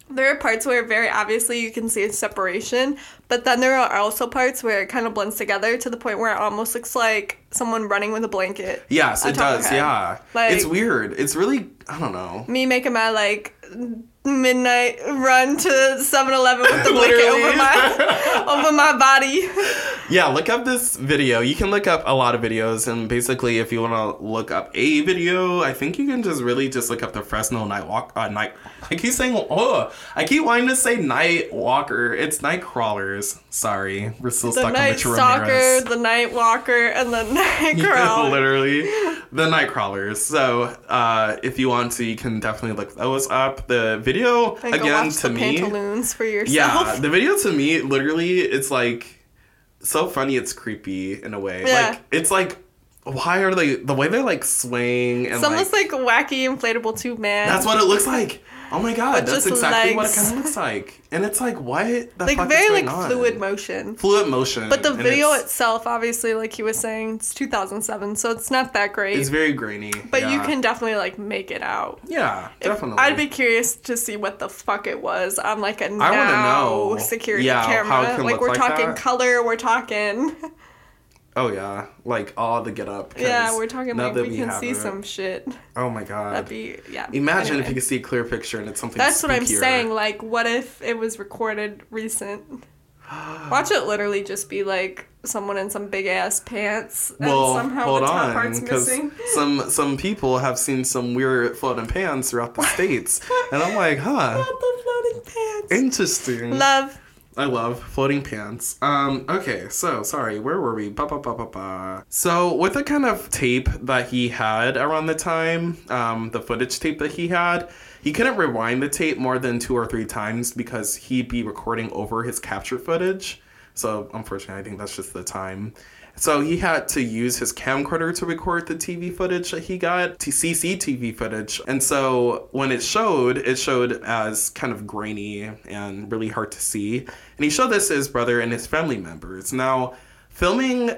there are parts where very obviously you can see a separation, but then there are also parts where it kind of blends together to the point where it almost looks like someone running with a blanket. Yes, it does. Yeah. Like- it's weird. It's really I don't know. Me making my like midnight run to 7-Eleven with the blanket over my over my body. Yeah, look up this video. You can look up a lot of videos, and basically, if you want to look up a video, I think you can just really just look up the Fresno Night Walk. Uh, night. I keep saying oh, I keep wanting to say Night Walker. It's Night Crawlers. Sorry, we're still The stuck on Mitch stalker, Ramirez. the night walker, and the night crawler. Literally, the night crawlers. So, uh, if you want to, you can definitely look those up. The video again to me, pantaloons for yourself. yeah, the video to me, literally, it's like so funny. It's creepy in a way. Yeah. Like it's like, why are they the way they're like swaying and It's almost like, like, wacky inflatable tube man. that's what it looks like. Oh my god, that's exactly what it kind of looks like. And it's like, what the like very like on? fluid motion. Fluid motion. But the video it's, itself, obviously, like he was saying, it's 2007, so it's not that great. it's very grainy. but you can definitely like make it out. yeah, If- definitely. I'd be curious to see what the fuck it was on like a now security Yeah, camera. Like we're like talking that. color, we're talking Oh yeah, like all the get up. yeah, we're talking now like that we can see it- some shit. Oh my god. That'd be yeah. Imagine if you could see a clear picture and it's something. That's what I'm saying. Like, what if it was recorded recent? Watch it literally just be like someone in some big ass pants and Well, somehow hold the top on, part's because missing. some some people have seen some weird floating pants throughout the states, and I'm like, huh, Not the floating pants. interesting. Love. I love floating pants. Um, okay, so sorry, where were we? Ba, ba, ba, ba, ba. So with the kind of tape that he had around the time, um, the footage tape that he had, he couldn't rewind the tape more than two or three times because he'd be recording over his capture footage. So unfortunately, I think that's just the time. So he had to use his camcorder to record the TV footage that he got, to CCTV footage. And so when it showed, it showed as kind of grainy and really hard to see. And he showed this to his brother and his family members. Now, filming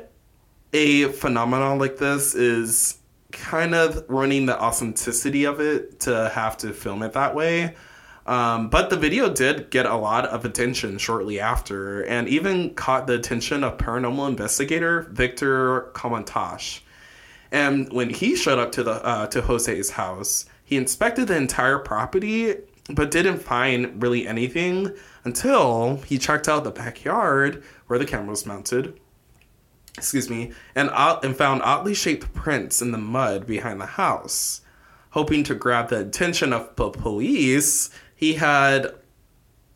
a phenomenon like this is kind of ruining the authenticity of it to have to film it that way. Um, but the video did get a lot of attention shortly after, and even caught the attention of paranormal investigator Victor Kamantash. And when he showed up to the uh, to Jose's house, he inspected the entire property, but didn't find really anything until he checked out the backyard where the camera was mounted. Excuse me, and odd- and found oddly shaped prints in the mud behind the house. Hoping to grab the attention of the police, he had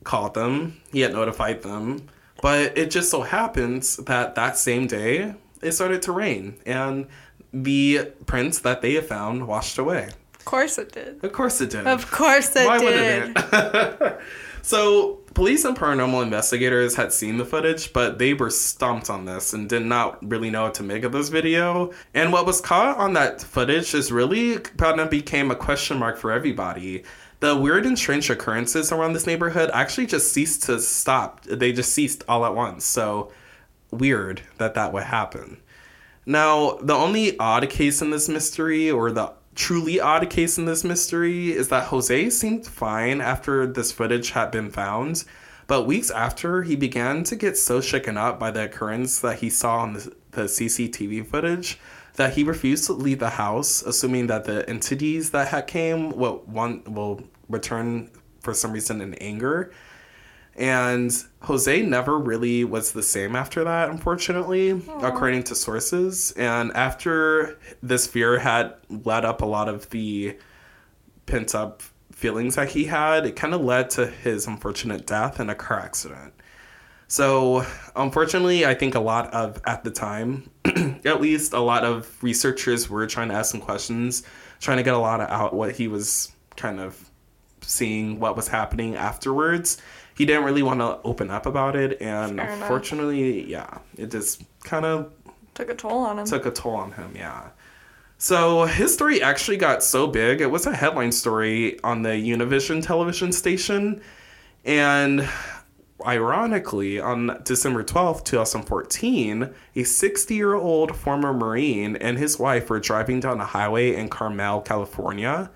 called them, he had notified them, but it just so happens that that same day it started to rain and the prints that they had found washed away. Of course it did. Of course it did. Of course it Why did. Why wouldn't it? so, police and paranormal investigators had seen the footage, but they were stumped on this and did not really know what to make of this video. And what was caught on that footage is really kind of became a question mark for everybody. The weird and strange occurrences around this neighborhood actually just ceased to stop. They just ceased all at once. So, weird that that would happen. Now, the only odd case in this mystery, or the truly odd case in this mystery, is that Jose seemed fine after this footage had been found. But weeks after, he began to get so shaken up by the occurrence that he saw on the, the CCTV footage that he refused to leave the house, assuming that the entities that had came will one will return for some reason in anger. And Jose never really was the same after that, unfortunately, according to sources. And after this fear had led up a lot of the pent up feelings that he had, it kind of led to his unfortunate death in a car accident. So, unfortunately, I think a lot of, at the time, at least, a lot of researchers were trying to ask some questions, trying to get a lot of out what he was kind of seeing, what was happening afterwards. He didn't really want to open up about it, and Fair enough. unfortunately, yeah, it just kind of Took a toll on him. took a toll on him, yeah. So his story actually got so big, it was a headline story on the Univision television station. And ironically, on December 12th, 2014, a 60 year old former Marine and his wife were driving down a highway in Carmel, California,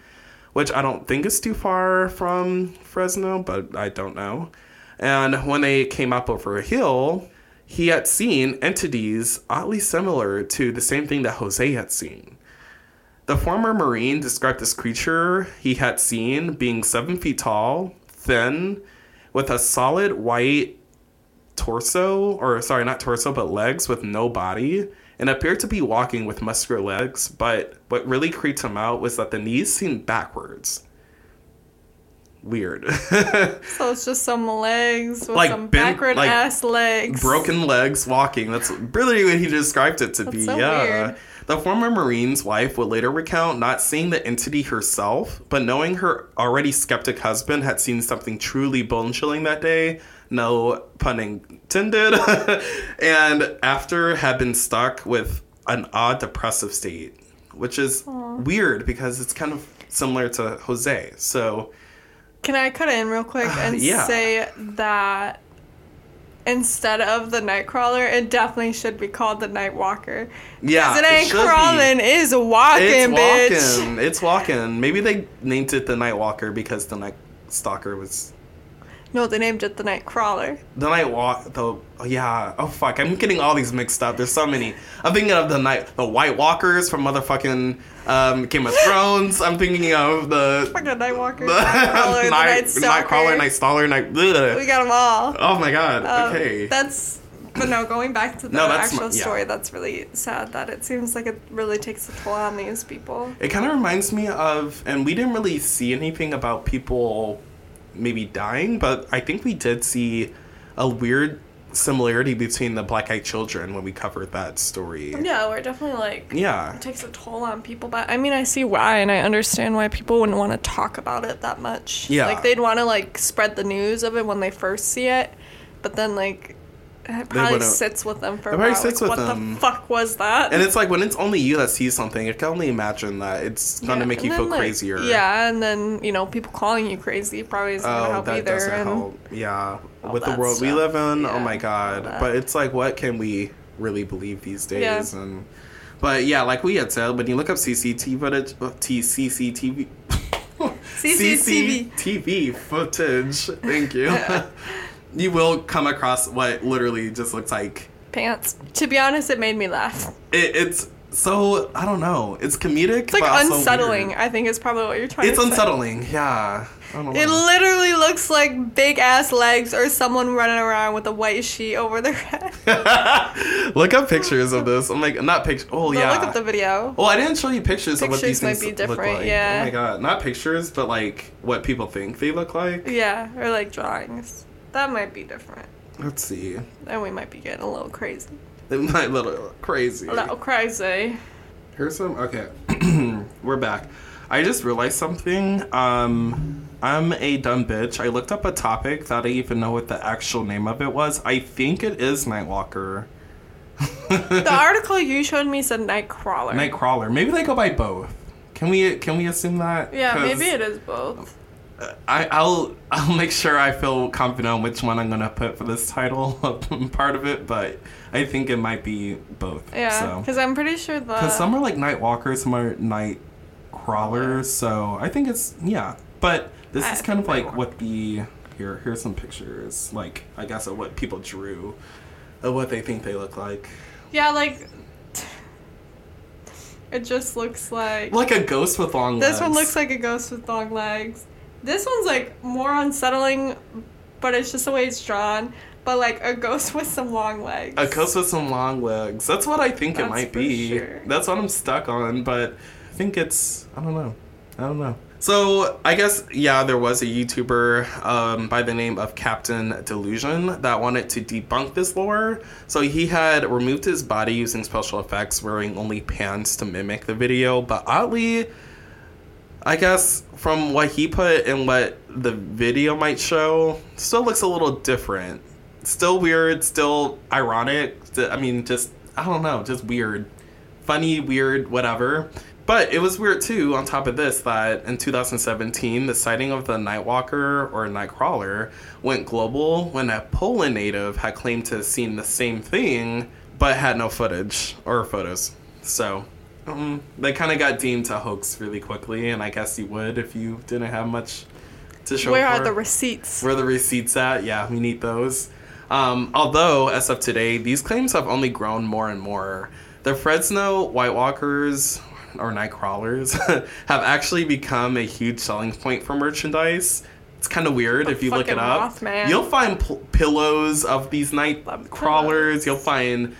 which I don't think is too far from Fresno, but I don't know. And when they came up over a hill, he had seen entities oddly similar to the same thing that Jose had seen. The former Marine described this creature he had seen being seven feet tall, thin, with a solid white torso, or sorry, not torso, but legs with no body, and appeared to be walking with muscular legs. But what really creeped him out was that the knees seemed backwards. Weird. So it's just some legs with Like some bent- backward like ass legs. broken legs walking. That's really what he described it to be. so yeah. weird. The former Marine's wife would later recount not seeing the entity herself, but knowing her already skeptic husband had seen something truly bone chilling that day. No pun intended. and after had been stuck with an odd depressive state, which is weird because it's kind of similar to Jose. So Can I cut in real quick uh, and yeah. say that instead of the Nightcrawler, it definitely should be called the Nightwalker. yeah, it ain't be. crawling, it's walking, It's bitch. walking. It's walking. Maybe they named it the Night Walker because the Night Stalker was No, they named it the Nightcrawler. the Night Walk. The oh, yeah. Oh fuck! I'm getting all these mixed up. There's so many. I'm thinking of the night the White Walkers from motherfucking um, Game of Thrones. I'm thinking of the Fucking Nightwalker, the Nightcrawler, the Night Night Nightcrawler, Night Stalker, Night. We got them all. Oh my god. Um, okay. That's. But no, going back to the No, actual my- yeah. story, that's really sad that it seems like it really takes a toll on these people. It kind of reminds me of, and we didn't really see anything about people maybe dying, but I think we did see a weird similarity between the Black Eyed Children when we covered that story. Yeah, we're definitely like Yeah. it takes a toll on people but i mean i see why and i understand why people wouldn't want to talk about it that much Yeah. like they'd want to like spread the news of it when they first see it but then like it probably sits with them for a It probably while. sits like, with what them. the fuck was that And it's like when it's only you that sees something, I can only imagine that it's gonna Yeah, make you feel like, crazier. yeah and then you know people calling you crazy probably isn't gonna Oh, help that either doesn't and help. Yeah. With the world we live in, oh my god. But it's like, what can we really believe these days? Yeah. And but yeah, like we had said, when you look up CCTV footage, uh, CCTV. CCTV. CCTV footage. Thank you. you will come across what literally just looks like pants to be honest it made me laugh it, it's so I don't know. It's comedic. it's like but also unsettling i think is probably what you're trying It's to say It's unsettling. Yeah. I don't know. It literally looks like big ass legs or someone running around with a white sheet over their head. look up pictures of this. Oh I'm like, not pictures. Oh yeah. look up the video. Well, I didn't show you pictures, of what these Pictures might things be different, like. yeah. Oh my god, not pictures, but like what people think they look like. Yeah, or like drawings. That might be different. Let's see. And we might be getting a little crazy. They might look a little crazy. A little crazy. Here's some. Okay, we're back. I just realized something. Um, I'm a dumb bitch. I looked up a topic that I even know what the actual name of it was. I think it is Nightwalker. The article you showed me said Nightcrawler. Nightcrawler. Maybe they go by both. Can we can we assume that? Yeah, maybe it is both. I, I'll I'll make sure I feel confident on which one I'm gonna put for this title part of it, but I think it might be both. Yeah, So because I'm pretty sure the. because some are like night walkers, some are night crawlers. So I think it's yeah. But this I is kind of like what the here here's some pictures like I guess of what people drew, of what they think they look like. yeah, like. It just looks like. Like a ghost with long legs. This one looks like a ghost with long legs. This one's like more unsettling, but it's just the way it's drawn. But like a ghost with some long legs. A ghost with some long legs. That's what I think it That's might for be. sure. That's what I'm stuck on, but I think it's I don't know. I don't know. So I guess yeah, there was a YouTuber um, by the name of Captain Disillusion that wanted to debunk this lore. So he had removed his body using special effects, wearing only pants to mimic the video. But oddly, I guess from what he put and what the video might show, still looks a little different. Still weird, still ironic. I mean, just, I don't know, just weird. Funny, weird, whatever. But it was weird too, on top of this, that in 2017, the sighting of the Nightwalker or Nightcrawler went global when a Poland native had claimed to have seen the same thing, but had no footage or photos. So, um, they kind of got deemed a hoax really quickly, and I guess you would if you didn't have much to show Where for are the receipts? Where are the receipts at? Yeah, we need those. Um, although, as of today, these claims have only grown more and more. The Fresno White Walkers, or night crawlers have actually become a huge selling point for merchandise. It's kind of weird The if you look it up. Mothman. You'll find p- pillows of these night Love crawlers. pillows. You'll find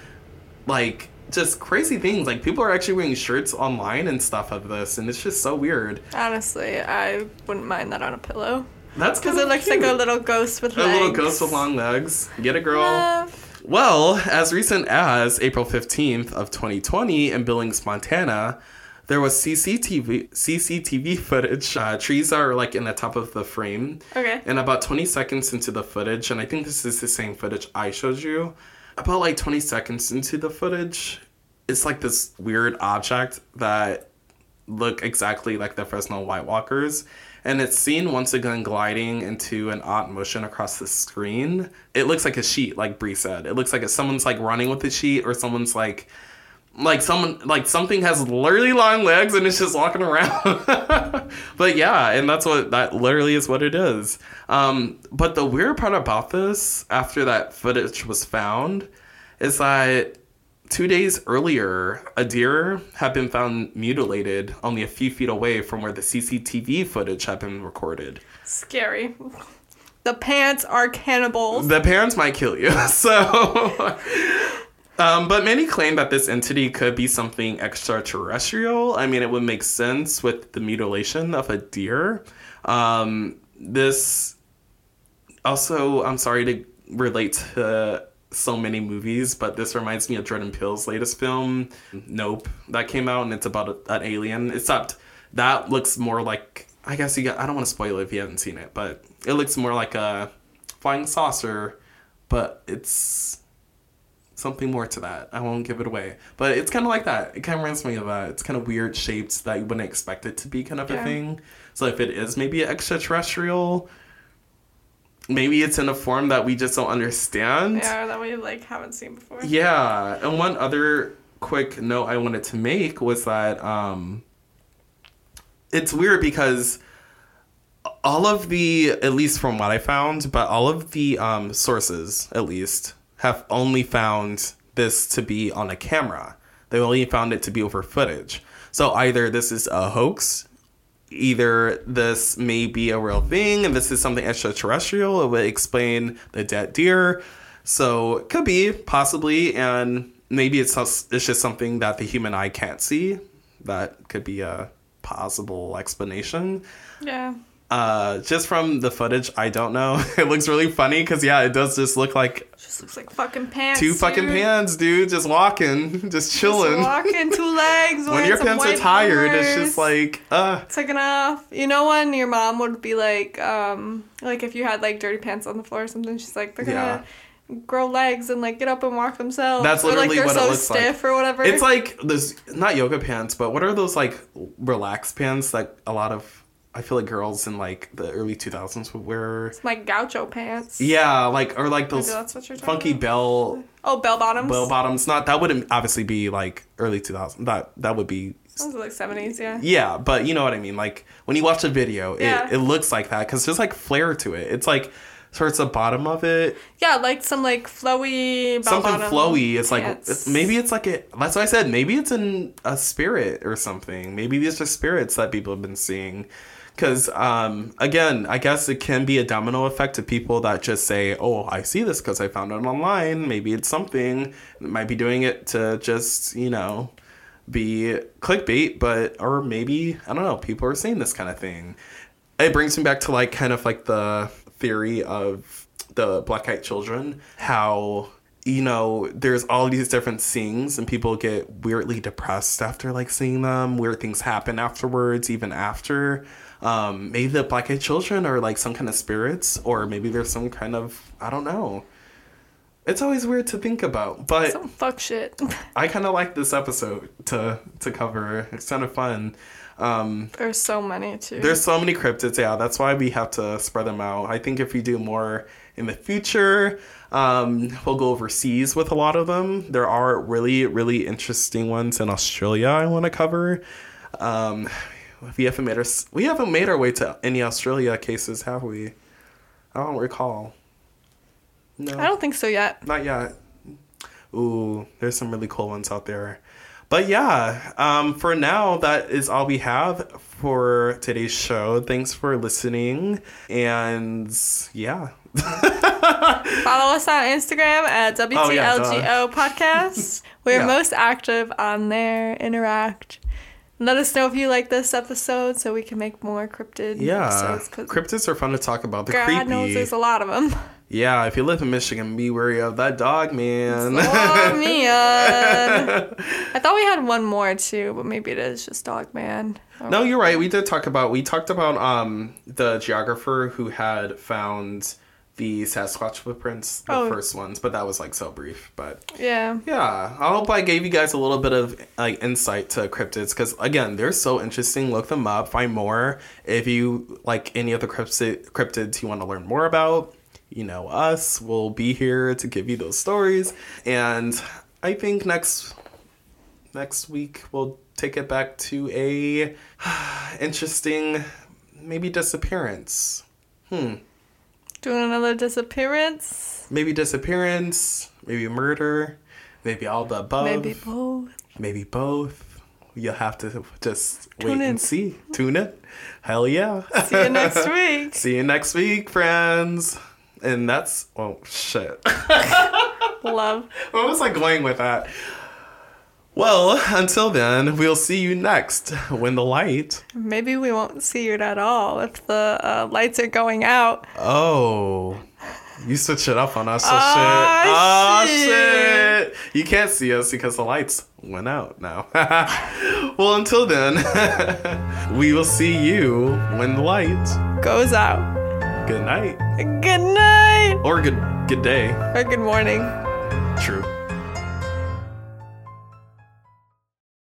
like just crazy things. Like people are actually wearing shirts online and stuff of this, and it's just so weird. Honestly, I wouldn't mind that on a pillow. That's Because it looks like a little ghost with a legs. A little ghost with long legs. Get a girl. Love. Well, as recent as April 15th of 2020 in Billings, Montana, there was CCTV CCTV footage. Uh, trees are like in the top of the frame. Okay. And about 20 seconds into the footage, and I think this is the same footage I showed you, about like 20 seconds into the footage, it's like this weird object that look exactly like the Fresno White Walkers. And it's seen once again gliding into an odd motion across the screen. It looks like a sheet, like Bri said. It looks like someone's like running with a sheet, or someone's like, like someone, like something has literally long legs and it's just walking around. but yeah, and that's what that literally is what it is. Um, but the weird part about this, after that footage was found, is that two days earlier, a deer had been found mutilated only a few feet away from where the CCTV footage had been recorded. Scary. The pants are cannibals. The pants might kill you. So, um, but many claim that this entity could be something extraterrestrial. I mean, it would make sense with the mutilation of a deer. Um, this also, I'm sorry to relate to so many movies, but this reminds me of Jordan Peele's latest film, Nope, that came out, and it's about an alien. Except that looks more like I guess you got. I don't want to spoil it if you haven't seen it, but it looks more like a flying saucer, but it's something more to that. I won't give it away, but it's kind of like that. It kind of reminds me of that. It's kind of weird shaped that you wouldn't expect it to be, kind of a thing. So if it is maybe extraterrestrial, maybe it's in a form that we just don't understand. Yeah, that we like haven't seen before. Yeah, and one other quick note I wanted to make was that um, it's weird because all of the, at least from what I found, but all of the um, sources, at least, have only found this to be on a camera. They only found it to be over footage. So either this is a hoax, either this may be a real thing and this is something extraterrestrial. It would explain the dead deer. So it could be, possibly, and maybe it's, just- it's just something that the human eye can't see. That could be a possible explanation. Yeah. Uh, just from the footage, I don't know. it looks really funny because yeah, it does just look like Just looks like fucking pants. two fucking pants, dude, just walking, just chilling. Just walking two legs. when your pants are tired, it's just like, uh, taking off. You know when your mom would be like, um, like if you had like dirty pants on the floor or something, she's like, they're gonna grow legs and like get up and walk themselves. That's or like literally they're what it so looks like. stiff or whatever. it's like those not yoga pants, but what are those like relaxed pants that a lot of I feel like girls in like the early two thousands would wear. like gaucho pants. Yeah, like or like those what funky about. bell Oh, bell bottoms. bell bottoms. Not that wouldn't obviously be like early 2000s. That that would be are like seventies, yeah. Yeah, but you know what I mean. Like when you watch a video, Yeah. it, it looks like that because there's like flair to it. It's like towards the bottom of it, Yeah, like some like flowy. Bell something flowy. It's like it's, maybe it's like a. That's why I said maybe it's in a spirit or something. Maybe these are spirits that people have been seeing. Because um, again, I guess it can be a domino effect to people that just say, "Oh, I see this because I found it online. Maybe it's something." It might be doing it to just you know be clickbait, but or maybe I don't know. People are saying this kind of thing. It brings me back to like kind of like the theory of the black eyed children, how you know there's all these different things and people get weirdly depressed after like seeing them. Weird things happen afterwards, even after. Um, maybe the black eyed children are like some kind of spirits, or maybe there's some kind of I don't know. It's always weird to think about, but Some fuck shit. I kind of like this episode to to cover. It's kind of fun. Um, There's so many too. there's so many cryptids. Yeah, that's why we have to spread them out. I think if we do more in the future, um, we'll go overseas with a lot of them. There are really really interesting ones in Australia I want to cover. Um, we haven't made our we haven't made our way to any Australia cases, have we? I don't recall. No, I don't think so yet. not yet. Ooh, there's some really cool ones out there. But yeah, um, for now, that is all we have for today's show. Thanks for listening. And yeah. Follow us on Instagram at WTLGO Oh, yeah. Podcast. We're Yeah. most active on there. Interact. Let us know if you like this episode so we can make more cryptid Yeah. episodes. Cryptids are fun to talk about. They're God creepy. knows there's a lot of them. Yeah, if you live in Michigan, be wary of that dog, man. Oh, man. I thought we had one more too, but maybe it is just Dog Man. No, you're right. We did talk about we talked about um the geographer who had found the Sasquatch footprints, the Oh. first ones, but that was like so brief. But Yeah. yeah, I hope I gave you guys a little bit of like insight to cryptids because again, they're so interesting. Look them up, find more. If you like any of the cryptid cryptids you want to learn more about, you know us. We'll be here to give you those stories. And I think next next week we'll take it back to a interesting maybe disappearance. Hmm. Doing another disappearance. Maybe disappearance, maybe murder, maybe all the above. Maybe both. maybe both. You'll have to just Tune wait in. and see. Tune in. Hell yeah. See you next week. See you next week, friends. And that's oh shit. Love. Where was I going with that? Well, until then, we'll see you next when the light. Maybe we won't see it at all if the uh, lights are going out. Oh, you switch it up on us. So Ah, shit. Oh shit. shit. You can't see us because the lights went out now. well, until then, we will see you when the light. Goes out. Good night Good night. or good good day. Or good morning. True.